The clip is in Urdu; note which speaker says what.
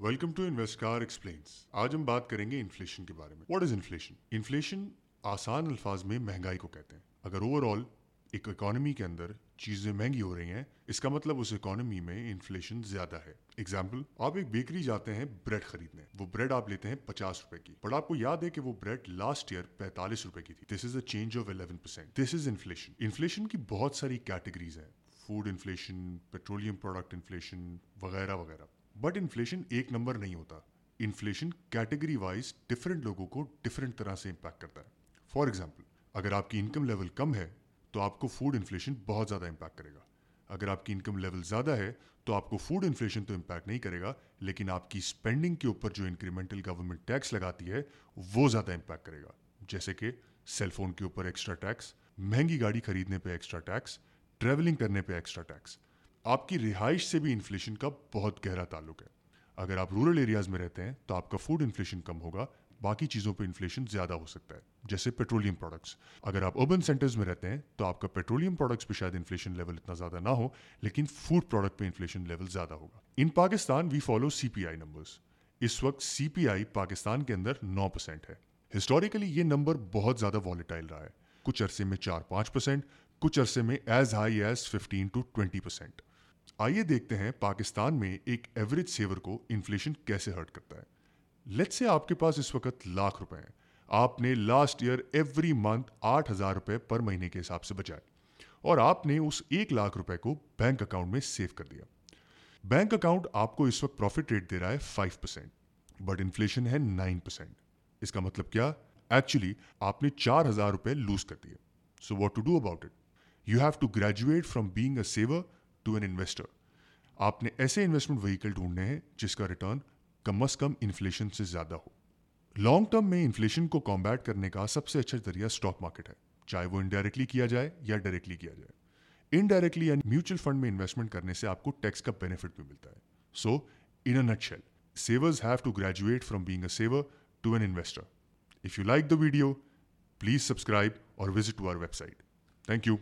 Speaker 1: ویلکم ٹو انویسٹار ایکسپلینس آج ہم بات کریں گے انفلیشن کے بارے میں. واٹ از انفلیشن انفلیشن آسان الفاظ میں مہنگائی کو کہتے ہیں. اگر اوور آل ایک اکانومی کے اندر چیزیں مہنگی ہو رہی ہیں، اس کا مطلب اس اکانومی میں انفلیشن زیادہ ہے. اگزامپل آپ ایک بیکری جاتے ہیں بریڈ خریدنے. وہ بریڈ آپ لیتے ہیں پچاس روپے کی. بٹ آپ کو یاد ہے کہ وہ بریڈ لاسٹ ایئر پینتالیس روپے کی تھی. This is a change of eleven percent this is inflation inflation کی بہت ساری کیٹیگریز ہیں. Food inflation petroleum product inflation وغیرہ وغیرہ. بٹ انفلیشن ایک نمبر نہیں ہوتا انفلیشن کیٹیگری وائز ڈفرینٹ لوگوں کو ڈفرینٹ طرح سے امپیکٹ کرتا ہے فار ایگزامپل اگر آپ کی انکم لیول کم ہے تو آپ کو فوڈ انفلیشن بہت زیادہ امپیکٹ کرے گا اگر آپ کی انکم لیول زیادہ ہے تو آپ کو فوڈ انفلیشن تو امپیکٹ نہیں کرے گا لیکن آپ کی اسپینڈنگ کے اوپر جو انکریمنٹل گورنمنٹ ٹیکس لگاتی ہے وہ زیادہ امپیکٹ کرے گا جیسے کہ سیل فون کے اوپر ایکسٹرا ٹیکس مہنگی گاڑی خریدنے پہ ایکسٹرا ٹیکس ٹریولنگ کرنے پہ ایکسٹرا ٹیکس آپ کی رہائش سے بھی انفلیشن کا بہت گہرا تعلق ہے۔ اگر آپ رورل ایریاز میں رہتے ہیں تو آپ کا فوڈ انفلیشن کم ہوگا، باقی چیزوں پہ انفلیشن زیادہ ہو سکتا ہے، جیسے پیٹرولیم پروڈکٹس اگر آپ اربن سینٹرز میں رہتے ہیں تو آپ کا پیٹرولیم پروڈکٹس پہ شاید انفلیشن لیول اتنا زیادہ نہ ہو، لیکن فوڈ پروڈکٹ پہ انفلیشن لیول زیادہ ہوگا۔ In Pakistan we follow C P I numbers اس وقت سی پی آئی پاکستان کے اندر نو پرسینٹ ہے۔ ہسٹوریکلی یہ نمبر بہت زیادہ والیٹائل رہا ہے۔ کچھ عرصے میں چار پانچ پرسینٹ کچھ عرصے میں as high as fifteen to twenty percent آئیے دیکھتے ہیں پاکستان میں ایک ایوریج سیور کو انفلیشن کیسے ہرٹ کرتا ہے۔ لیٹ سے آپ کے پاس اس وقت لاکھ روپے ہیں۔ آپ نے لاسٹ ایئر ایوری منتھ آٹھ ہزار روپے پر مہینے کے حساب سے بچائے۔ اور آپ نے اس ایک لاکھ روپے کو بینک اکاؤنٹ میں سیو کر دیا۔ بینک اکاؤنٹ آپ کو اس وقت پروفٹ ریٹ دے رہا ہے فائیو پرسینٹ بٹ انفلیشن ہے نائن پرسینٹ اس کا مطلب کیا؟ ایکچولی آپ نے چار ہزار روپے لوز کر دیے۔ So what to do about it you have to graduate from being a saver to an investor آپ نے ایسے انویسٹمنٹ وہیکل ڈھونڈنے ہیں جس کا ریٹرن کم از کم انفلیشن سے زیادہ ہو۔ لانگ ٹرم میں انفلیشن کو کامبیٹ کرنے کا سب سے اچھا ذریعہ اسٹاک مارکیٹ ہے، چاہے وہ انڈائریکٹلی کیا جائے یا ڈائریکٹلی کیا جائے۔ انڈائریکٹلی یعنی میوچل فنڈ میں انویسٹمنٹ کرنے سے آپ کو ٹیکس کا بینیفٹ بھی ملتا ہے۔ So in a nutshell savers have to graduate from being a saver to an investor if you like the video please subscribe اور visit to our website thank you